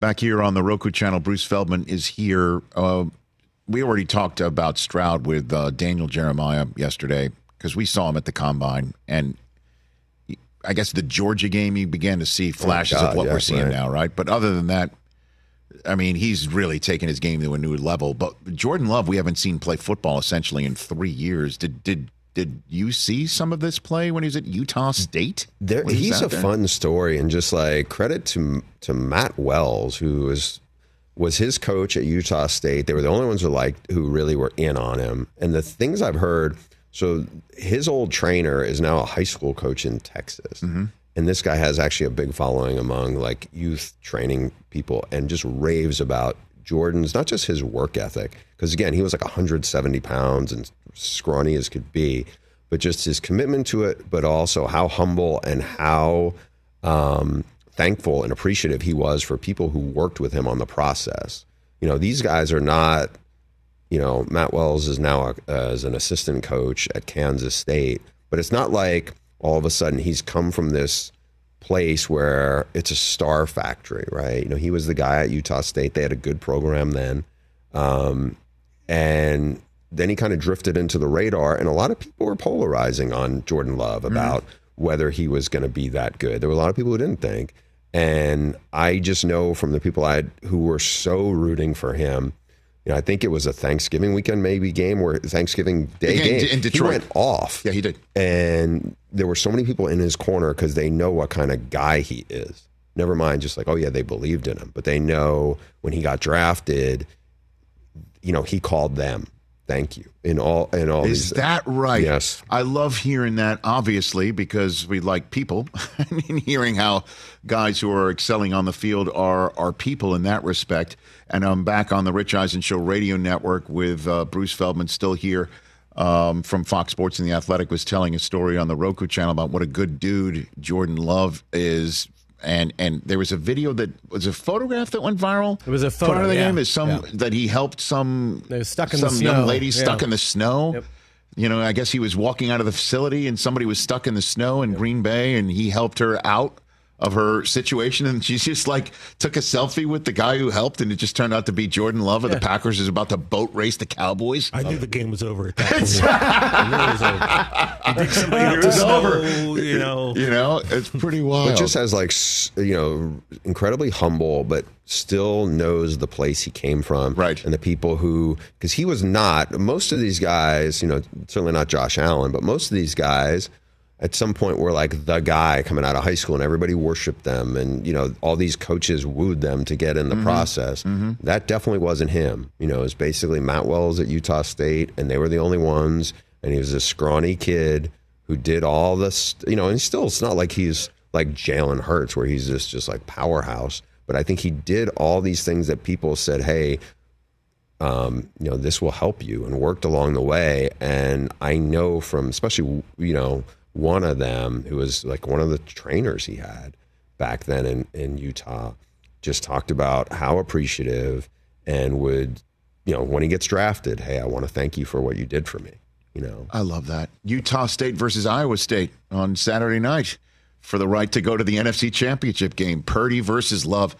Back here on the Roku channel, Bruce Feldman is here. Uh, we already talked about Stroud with uh, Daniel Jeremiah yesterday because we saw him at the combine. And I guess the Georgia game, you began to see flashes God, of what yeah, we're seeing right. now, right? But other than that, I mean, he's really taken his game to a new level. But Jordan Love, we haven't seen play football essentially in three years. Did did did you see some of this play when he was at Utah State? There, he's a there? fun story, and just like credit to to Matt Wells, who was was his coach at Utah State. They were the only ones who liked who really were in on him. And the things I've heard, so his old trainer is now a high school coach in Texas, Mm-hmm. and this guy has actually a big following among like youth training people, and just raves about Jordan's not just his work ethic, because again he was like 170 pounds and scrawny as could be, but just his commitment to it, but also how humble and how um, thankful and appreciative he was for people who worked with him on the process. You know, these guys are not. You know, Matt Wells is now a, as an assistant coach at Kansas State, but it's not like all of a sudden he's come from this place where it's a star factory, right? You know, he was the guy at Utah State. They had a good program then. Um, and then he kind of drifted into the radar, and a lot of people were polarizing on Jordan Love mm. about whether he was going to be that good. There were a lot of people who didn't think. And I just know from the people I had who were so rooting for him. You know, I think it was a Thanksgiving weekend maybe game where Thanksgiving Day in- game. in Detroit. He went off. Yeah, he did. And there were so many people in his corner because they know what kind of guy he is. Never mind just like, oh yeah, they believed in him, but they know when he got drafted, you know, he called them. Thank you. In all in all Is these that right? Yes. I love hearing that, obviously, because we like people. and hearing how guys who are excelling on the field are are people in that respect. And I'm back on the Rich Eisen Show radio network with uh, Bruce Feldman still here um, from Fox Sports and the Athletic was telling a story on the Roku channel about what a good dude Jordan Love is and and there was a video that was a photograph that went viral. It was a Part photo, of the yeah. game is some Yeah. that he helped some They were stuck in the some young snow. lady stuck Yeah. in the snow. Yep. You know, I guess he was walking out of the facility and somebody was stuck in the snow in Green Bay, and he helped her out of her situation, and she just like took a selfie with the guy who helped, and it just turned out to be Jordan Love of the Packers is about to boat race the Cowboys. I knew the game was over at that point. I knew it was over. You think somebody It was is over. over? You know, You know, it's pretty wild. But just as like you know, incredibly humble, but still knows the place he came from, Right. And the people who, because he was not most of these guys, you know, certainly not Josh Allen, but most of these guys at some point were like the guy coming out of high school, and everybody worshipped them, and you know, all these coaches wooed them to get in the process. That definitely wasn't him. You know, it was basically Matt Wells at Utah State, and they were the only ones, and he was a scrawny kid who did all this, you know, and still, it's not like he's like Jalen Hurts where he's just just like powerhouse. But I think he did all these things that people said, hey, um, you know, this will help you, and worked along the way. And I know from, especially, you know, one of them who was like one of the trainers he had back then in in Utah, just talked about how appreciative and would, you know, when he gets drafted, hey, I want to thank you for what you did for me. You know, I love that. Utah State versus Iowa State on Saturday night for the right to go to the NFC Championship game. Purdy versus Love.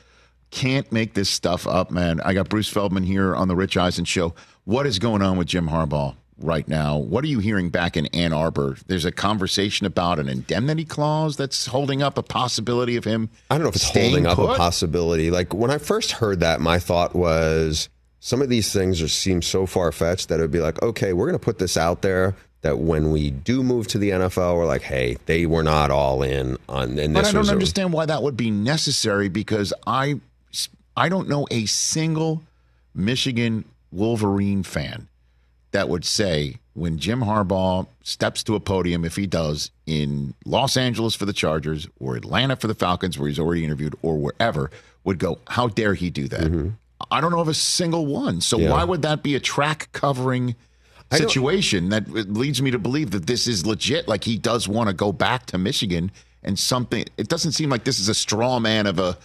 Can't make this stuff up, man. I got Bruce Feldman here on the Rich Eisen show. What is going on with Jim Harbaugh right now? What are you hearing back in Ann Arbor? There's a conversation about an indemnity clause that's holding up a possibility of him. I don't know if it's holding up a possibility. Like when I first heard that, my thought was some of these things just seem so far fetched that it would be like, okay, we're going to put this out there that when we do move to the NFL, we're like, hey, they were not all in on. And But I don't was a- understand why that would be necessary because I I don't know a single Michigan Wolverine fan that would say when Jim Harbaugh steps to a podium, if he does, in Los Angeles for the Chargers or Atlanta for the Falcons, where he's already interviewed, or wherever, would go, How dare he do that? I don't know of a single one. So Mm-hmm. Yeah. why would that be a track covering situation that leads me to believe that this is legit? Like he does want to go back to Michigan and something. It doesn't seem like this is a straw man of a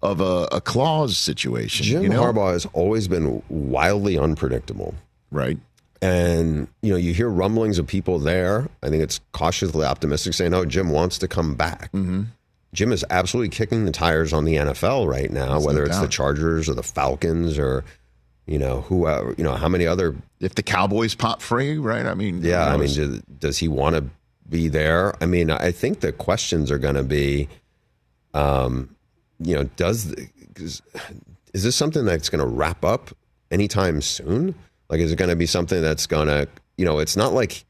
of a, a clause situation. Jim you know? Harbaugh has always been wildly unpredictable. right? And you know, you hear rumblings of people there. I think it's cautiously optimistic saying, "Oh, Jim wants to come back." Mm-hmm. Jim is absolutely kicking the tires on the NFL right now, whether no it's the. Chargers or the Falcons or you know who you know how many other If the Cowboys pop free, right? I mean, yeah, I mean, does, does he want to be there? I mean, I think the questions are going to be, um, you know, does is, is this something that's going to wrap up anytime soon? Like, is it going to be something that's going to, you know, it's not like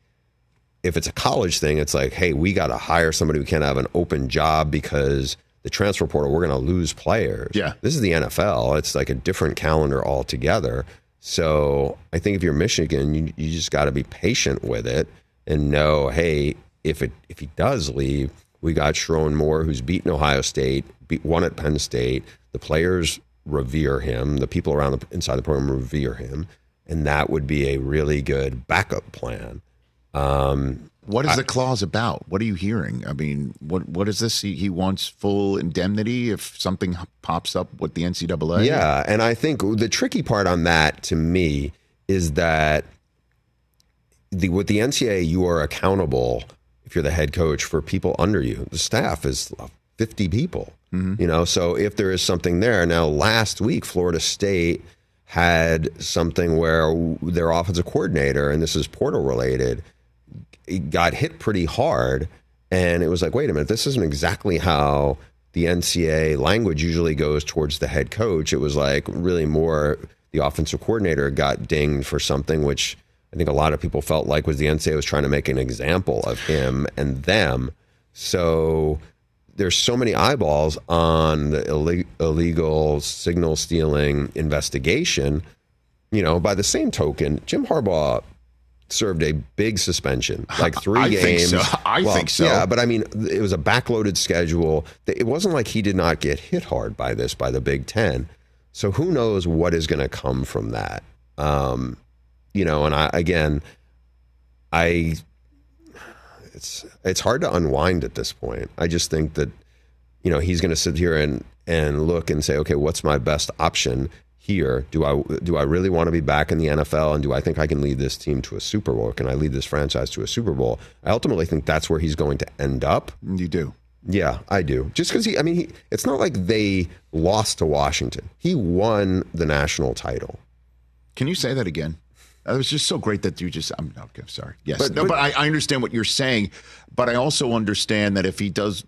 if it's a college thing, it's like, hey, we got to hire somebody who can't have an open job because the transfer portal, we're going to lose players. Yeah. This is the NFL. It's like a different calendar altogether. So I think if you're Michigan, you, you just got to be patient with it and know, hey, if it if he does leave, we got Sherrone Moore, who's beaten Ohio State, beat won at Penn State. The players revere him. The people around the inside the program revere him, and that would be a really good backup plan. Um, what is the clause about? What are you hearing? I mean, what what is this? He, he wants full indemnity if something pops up with the NCAA. Yeah, and I think the tricky part on that to me is that the with the NCAA you are accountable if you're the head coach for people under you. The staff is 50 people. You know, so if there is something there now last week Florida State had something where their offensive coordinator and this is portal related got hit pretty hard and it was like wait a minute this isn't exactly how the NCAA language usually goes towards the head coach. It was like really more the offensive coordinator got dinged for something which I think a lot of people felt like was the NCAA was trying to make an example of him and them. So there's so many eyeballs on the illeg- illegal signal stealing investigation. You know, by the same token, Jim Harbaugh served a big suspension, like three I think games. so. I Well, think so. Yeah, but I mean, it was a backloaded schedule. It wasn't like he did not get hit hard by this by the Big Ten. So who knows what is going to come from that? Um, you know, and I again, I it's it's hard to unwind at this point. I just think that you know, he's going to sit here and and look and say, okay, what's my best option here? Do I do I really want to be back in the NFL, and do I think I can lead this team to a Super Bowl? Can I lead this franchise to a Super Bowl? I ultimately think that's where he's going to end up. You do. Yeah, I do. Just because he, I mean, he, it's not like they lost to Washington. He won the national title. Can you say that again? That was just so great that you just. I'm okay. Sorry. Yes. But- no, but- but I, I understand what you're saying, but I also understand that if he does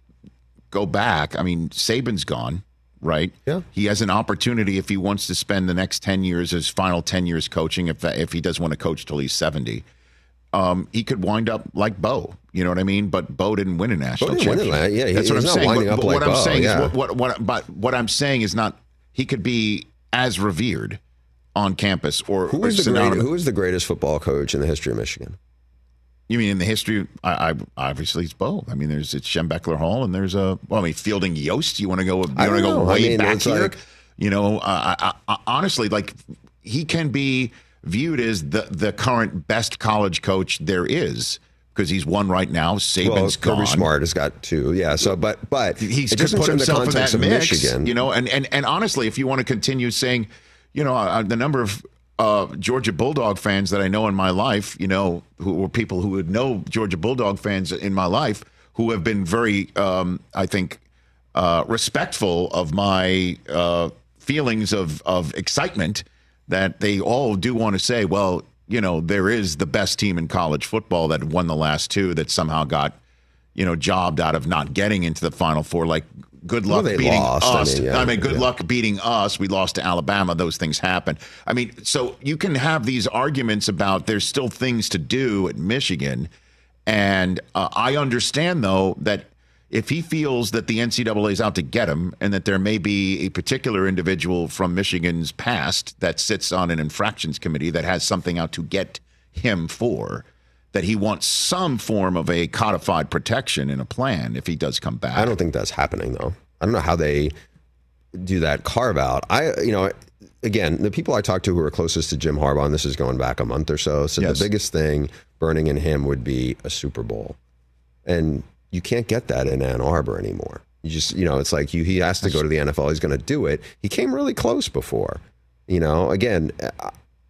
go back, I mean, Saban's gone, right? Yeah. He has an opportunity if he wants to spend the next ten years, his final ten years coaching, if if he does want to coach till he's seventy. Um, he could wind up like Bo, you know what I mean? But Bo didn't win a national didn't win championship. man. Yeah, he- that's what I'm saying. But- but like what I'm Bo, saying yeah. is, what, what what but what I'm saying is not he could be as revered on campus or, Who or the great, who is the greatest football coach in the history of Michigan? You mean in the history? I, I obviously it's both. I mean, there's it's Schembechler Hall, and there's a well, I mean, Fielding Yost. You want to go? You want to go know. I way mean, back here? like- you know, uh, I, I, honestly, like he can be viewed as the the current best college coach there is because he's one right now. Well, Saban's Kirby gone. Smart has got two. Yeah. So, but but He's just put in the himself in that of mix, Michigan. you know. And and and honestly, if you want to continue saying, you know, uh, the number of uh, Georgia Bulldog fans that I know in my life, you know, who were people who would know Georgia Bulldog fans in my life, who have been very, um, I think, uh, respectful of my uh, feelings of of excitement. That they all do want to say, well, you know, there is the best team in college football that won the last two that somehow got you know, jobbed out of not getting into the Final Four. Like, good luck they beating lost. I mean, yeah, good yeah. luck beating us. We lost to Alabama. Those things happen. I mean, so you can have these arguments about there's still things to do at Michigan. And uh, I understand, though, that if he feels that the NCAA is out to get him and that there may be a particular individual from Michigan's past that sits on an infractions committee that has something out to get him for, that he wants some form of a codified protection in a plan if he does come back. I don't think that's happening though. I don't know how they do that carve out. I, you know, again, the people I talked to who are closest to Jim Harbaugh, and this is going back a month or so, said Yes. the biggest thing burning in him would be a Super Bowl, and you can't get that in Ann Arbor anymore. You just, you know, it's like you. He has to go to the NFL. He's going to do it. He came really close before. You know, again,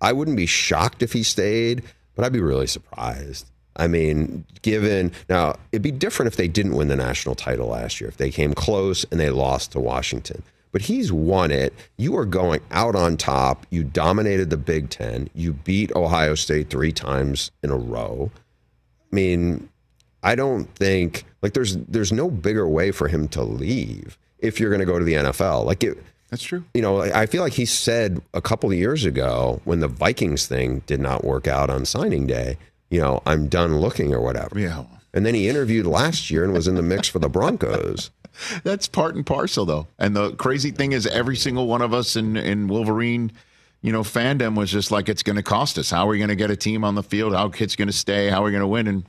I wouldn't be shocked if he stayed, but I'd be really surprised. I mean, given now, it'd be different if they didn't win the national title last year, if they came close and they lost to Washington. But he's won it. You are going out on top. You dominated the Big Ten. You beat Ohio State three times in a row. I mean, I don't think like there's there's no bigger way for him to leave if you're going to go to the NFL. Like it, That's true. you know, I feel like he said a couple of years ago when the Vikings thing did not work out on signing day, you know, I'm done looking or whatever. Yeah. And then he interviewed last year and was in the mix for the Broncos. That's part and parcel, though. And the crazy thing is, every single one of us in, in Wolverine, you know, fandom was just like, it's going to cost us. How are we going to get a team on the field? How kids going to stay? How are we going to win? And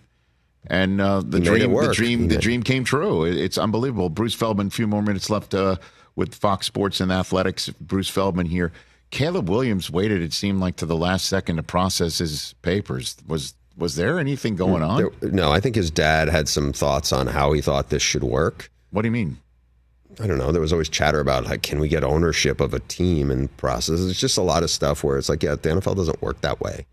and uh, the He made it dream, the dream, the dream came true. It's unbelievable. Bruce Feldman. A few more minutes left uh, with Fox Sports and Athletics. Bruce Feldman here. Caleb Williams waited. It seemed like to the last second to process his papers. Was was there anything going on? There- no, I think his dad had some thoughts on how he thought this should work. what do you mean? I don't know. There was always chatter about like, can we get ownership of a team and process? It's just a lot of stuff where it's like, yeah, the NFL doesn't work that way.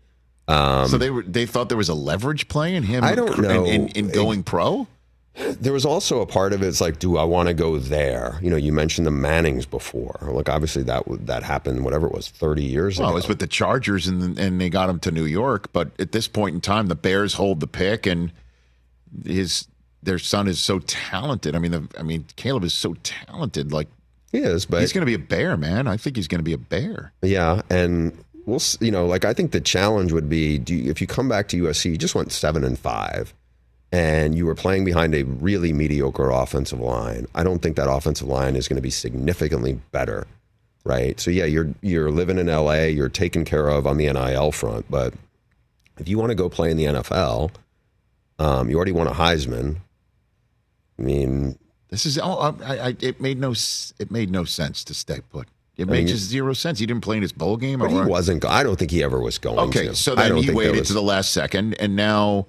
so they were they thought there was a leverage play in him. Um, I don't know. in, in going pro. There was also a part of it. It's like, do I want to go there? You know, you mentioned the Mannings before. Like, obviously that that happened. Whatever it was, thirty years Well, ago. it was with the Chargers, and and they got him to New York. But at this point in time, the Bears hold the pick, and his their son is so talented. I mean, the, I mean, Caleb is so talented. Like he is, but he's going to be a bear, man. I think he's going to be a bear. Yeah, and we'll you know like I think the challenge would be do you, if you come back to USC, you just went seven and five, and you were playing behind a really mediocre offensive line. I don't think that offensive line is going to be significantly better, right? So yeah, you're you're living in LA, you're taken care of on the NIL front, but if you want to go play in the NFL, um, you already won a Heisman. I mean, This is oh, I, I, it made no it made no sense to stay put. It mean, made just zero sense. He didn't play in his bowl game. but he wasn't. I don't think he ever was going. Okay, to. so I then he waited to the last second, and now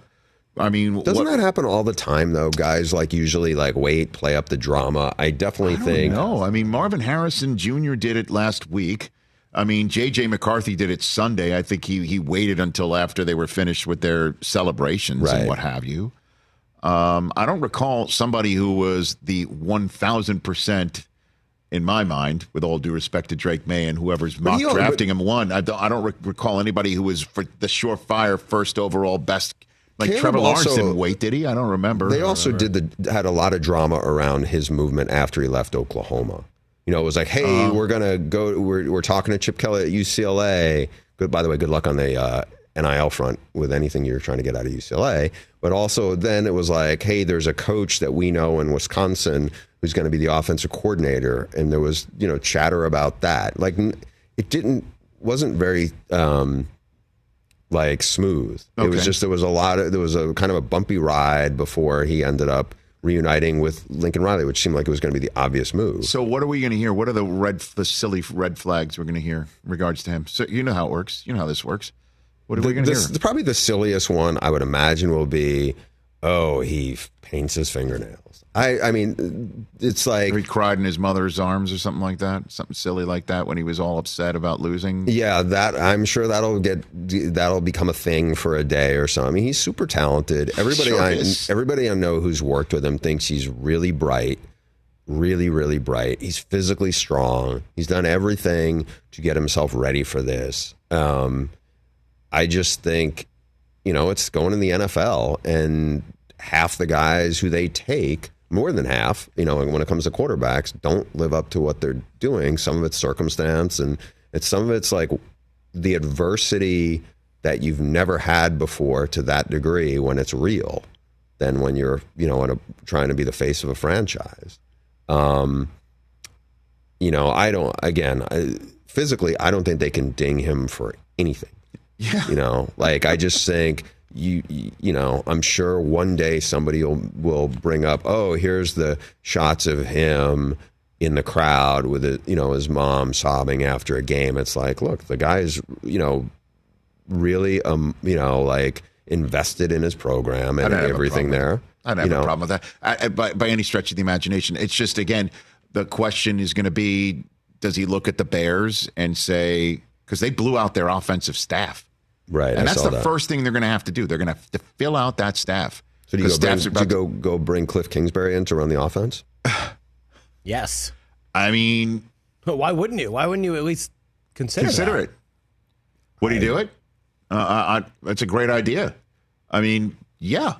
I mean, Doesn't what- that happen all the time though? Guys like usually like wait, play up the drama. I definitely think No, I mean Marvin Harrison Jr. did it last week. I mean J.J. McCarthy did it Sunday. I think he he waited until after they were finished with their celebrations Right. and what have you. Um, I don't recall somebody who was the one thousand percent in my mind, with all due respect to Drake Maye and whoever's mock he drafting him one. I don't, I don't rec- recall anybody who was for the surefire first overall best. Like Caleb Trevor Lawrence also- didn't wait, did he? I don't remember. They also did the had a lot of drama around his movement after he left Oklahoma. You know, it was like, hey, Uh-huh. we're gonna go. We're we're talking to Chip Kelly at UCLA. Good. By the way, good luck on the uh, NIL front with anything you're trying to get out of UCLA. But also, then it was like, hey, there's a coach that we know in Wisconsin who's going to be the offensive coordinator, and there was you know chatter about that. Like, it didn't wasn't very. Um, like smooth. It was just there was a lot of there was a kind of a bumpy ride before he ended up reuniting with Lincoln Riley, which seemed like it was going to be the obvious move. So what are we going to hear? What are the red, the silly red flags we're going to hear in regards to him? So you know how it works. You know how this works. What are we going to hear? probably the silliest one I would imagine will be, oh, he f- paints his fingernails. I I mean, it's like he cried in his mother's arms or something like that. Something silly like that when he was all upset about losing. Yeah, that I'm sure that'll get that'll become a thing for a day or so. I mean, he's super talented. Everybody Sure I is. everybody I know who's worked with him thinks he's really bright, really really bright. He's physically strong. He's done everything to get himself ready for this. Um, I just think, you know, it's going in the NFL, and half the guys who they take, more than half, you know, when it comes to quarterbacks, don't live up to what they're doing. Some of it's circumstance, and it's some of it's like the adversity that you've never had before to that degree when it's real than when you're, you know, a, trying to be the face of a franchise. Um, you know, I don't. Again, I, physically, I don't think they can ding him for anything. Yeah. You know, like I just think you you know, I'm sure one day somebody will will bring up, "Oh, here's the shots of him in the crowd with it, you know, his mom sobbing after a game." It's like, look, the guy's, you know, really um, you know, like invested in his program and a everything there. that. I'd have you know? a problem with that. I, I, by, by any stretch of the imagination, it's just again the question is going to be: Does he look at the Bears and say because they blew out their offensive staff, Right. and I that's the that. first thing they're going to have to do. They're going to have to fill out that staff. So do you, go 'Cause bring, are do you go go bring Cliff Kingsbury in to run the offense? Yes. I mean, But why wouldn't you? Why wouldn't you at least consider consider that? it. Would he do it? Uh, I, I, that's a great idea. I mean, yeah,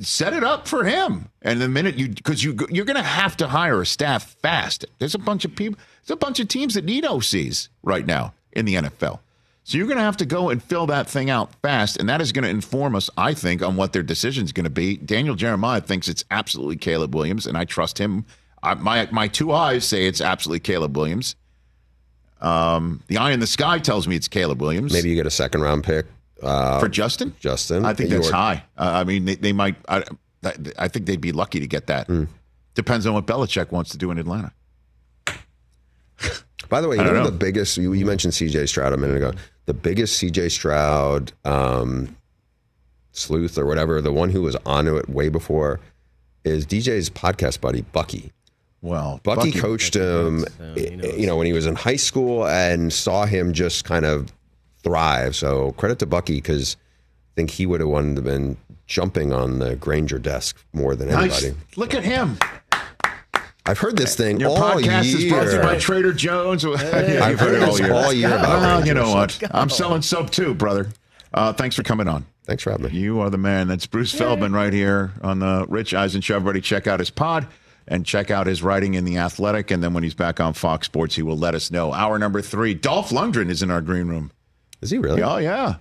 set it up for him. And the minute you, because you you're going to have to hire a staff fast. There's a bunch of people. There's a bunch of teams that need OCs right now in the NFL. So you're going to have to go and fill that thing out fast, and that is going to inform us, I think, on what their decision is going to be. Daniel Jeremiah thinks it's absolutely Caleb Williams, and I trust him. I, my my two eyes say it's absolutely Caleb Williams. Um, the eye in the sky tells me it's Caleb Williams. Maybe you get a second round pick uh, for Justin. Justin. I think that's high. Uh, I mean, they, they might. I, I think they'd be lucky to get that. Hmm. Depends on what Belichick wants to do in Atlanta. By the way, you know, know. the biggest, you, you mentioned CJ Stroud a minute ago. The biggest CJ Stroud um, sleuth or whatever, the one who was onto it way before, is DJ's podcast buddy, Bucky. Well, Bucky, coached him, you know, when he was in high school and saw him just kind of thrive. So credit to Bucky because I think he would have wanted to been jumping on the Grainger desk more than Nice. anybody. Look at him. I've heard this thing Your all podcast year. is brought to you by Trader Jones. Yeah, I've you've heard it all this year. all year about Well, you know what? I'm selling soap too, brother. Uh, thanks for coming on. Thanks for having me. You are the man. That's Bruce Feldman right here on the Rich Eisen Show. Everybody, check out his pod and check out his writing in the Athletic. And then when he's back on Fox Sports, he will let us know. Hour number three. Dolph Lundgren is in our green room. Is he really? Oh yeah,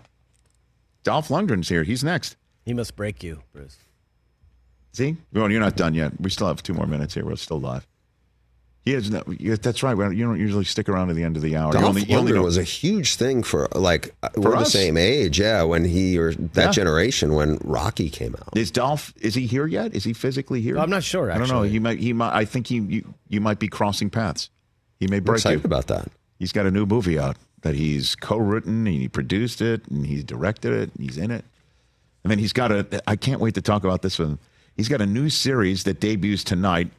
Dolph Lundgren's here. He's next. He must break you, Bruce. See, well, you're not done yet. We still have two more minutes here. We're still live. He has no. yeah, That's right. You don't usually stick around to the end of the hour. You Dolph only- you only Lundgren know- was a huge thing for like we're the same age, yeah. When he or that Yeah. generation when Rocky came out. Is Dolph? Is he here yet? Is he physically here? I'm not sure, I don't know. He might. He might. I think he. You, you might be crossing paths. He may I'm break excited you. about that. He's got a new movie out that he's co-written and he produced it and he directed it and he's in it. And then he's got a. I can't wait to talk about this with him. He's got a new series that debuts tonight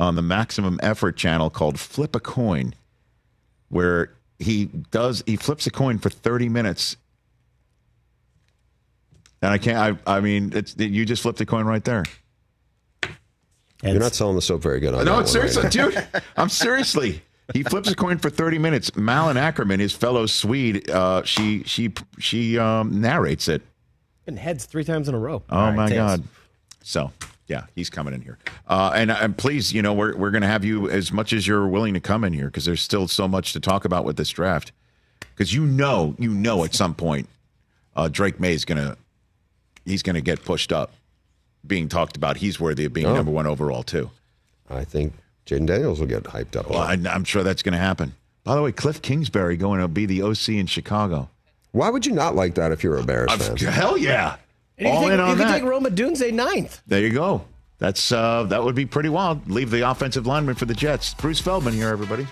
on the Maximum Effort channel called Flip a Coin, where he does he flips a coin for 30 minutes. And I can't. I. I mean, it's you just flipped a coin right there. You're not selling the soap very good on that No, one, seriously, right? dude. I'm seriously. He flips a coin for 30 minutes. Malin Akerman, his fellow Swede, uh, she she she um, narrates it. And heads three times in a row. Oh All right, my tails. God! So yeah, he's coming in here. Uh, and and please, you know, we're we're going to have you as much as you're willing to come in here because there's still so much to talk about with this draft. Because you know, you know, at some point, uh, Drake Maye is going to he's going to get pushed up, being talked about. He's worthy of being Oh. number one overall too. I think Jayden Daniels will get hyped up. a Well, lot. I, I'm sure that's going to happen. By the way, Cliff Kingsbury going to be the OC in Chicago. Why would you not like that if you're a Bears fan? hell yeah! And you All can in take, on you can take Rome Odunze ninth. There you go. That's uh, that would be pretty wild. Leave the offensive lineman for the Jets. Bruce Feldman here, everybody.